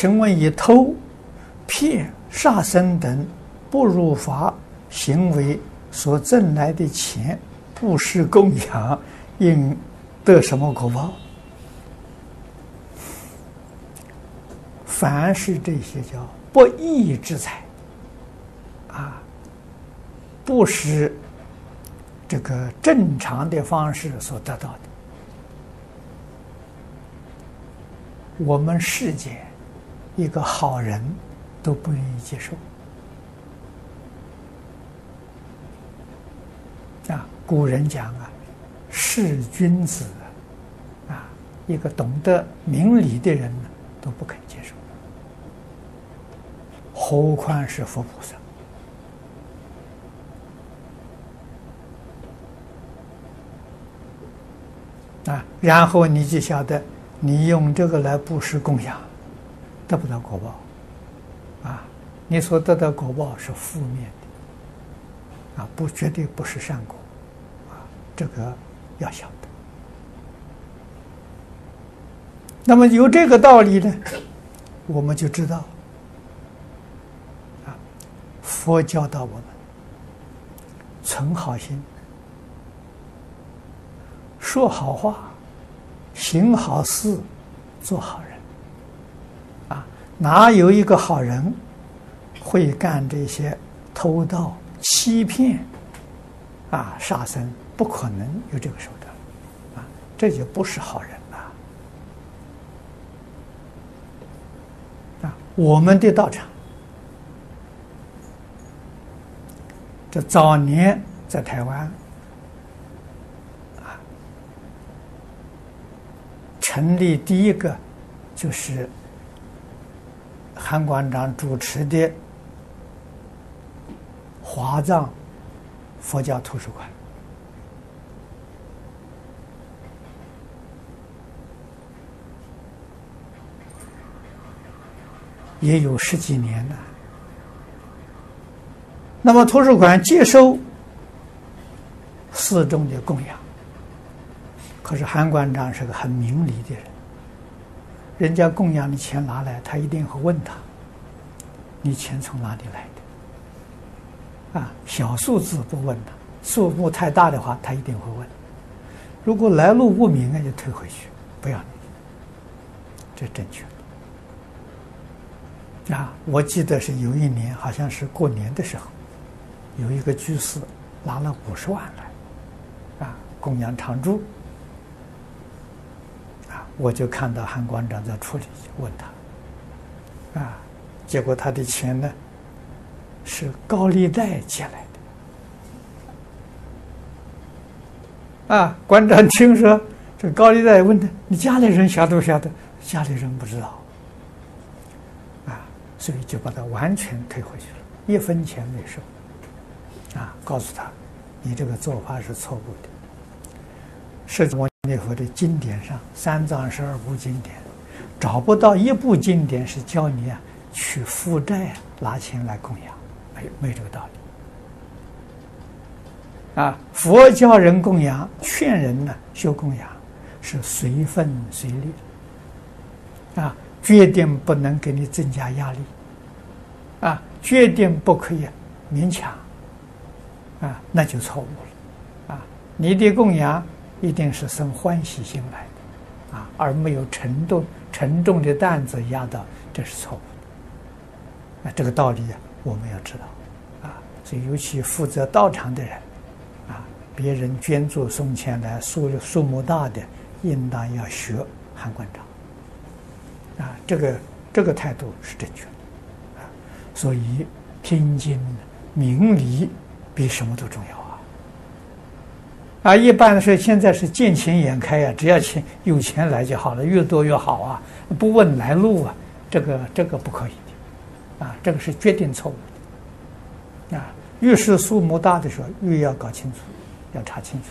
请问以偷、骗、杀生等不如法行为所挣来的钱布施供养，应得什么果报？凡是这些叫不义之财，啊，不是这个正常的方式所得到的，我们世间一个好人都不愿意接受。啊，古人讲啊，是君子啊，一个懂得明理的人呢，都不肯接受。何况是佛菩萨啊！然后你就晓得，你用这个来布施供养，得不到果报啊！你所得的果报是负面的啊，不绝对不是善果啊！这个要晓得。那么有这个道理呢，我们就知道。佛教导我们存好心，说好话，行好事，做好人。哪有一个好人会干这些偷盗、欺骗、啊杀生？不可能有这个手段，啊，这就不是好人了。啊，我们的道场。这早年在台湾，啊，成立第一个就是韩馆长主持的华藏佛教图书馆，也有十几年了。那么图书馆接收寺中的供养，可是韩馆长是个很明理的人，人家供养的钱拿来，他一定会问他：“你钱从哪里来的？”啊，小数字不问他，数目太大的话，他一定会问。如果来路不明，那就退回去，不要你，这正确。啊，我记得是有一年，好像是过年的时候。有一个居士拿了五十万来，啊，供养常住，我就看到韩馆长在处理，问他，啊，结果他的钱呢是高利贷借来的，啊，馆长听说这高利贷，问他，你家里人晓得不晓得？家里人不知道，啊，所以就把他完全退回去了，一分钱没收。啊，告诉他，你这个做法是错误的。释迦牟尼佛的经典上，三藏十二部经典，找不到一部经典是教你啊去负债拿钱来供养，没没这个道理。啊，佛教人供养，劝人呢修供养，是随分随力。啊，决定不能给你增加压力。啊，决定不可以勉强。啊，那就错误了，啊！你的供养一定是生欢喜心来的，啊，而没有沉重沉重的担子压到，这是错误的。啊，这个道理啊，我们要知道，啊，所以尤其负责道场的人，啊，别人捐助送钱来，数数目大的，应当要学韩馆长，啊，这个这个态度是正确的，啊，所以听经明理。比什么都重要啊！一般是现在是见钱眼开呀，只要钱有钱来就好了，越多越好啊！不问来路啊，这个这个不可以的，啊，这个是决定错误的。啊，越是数目大的时候，越要搞清楚，要查清楚。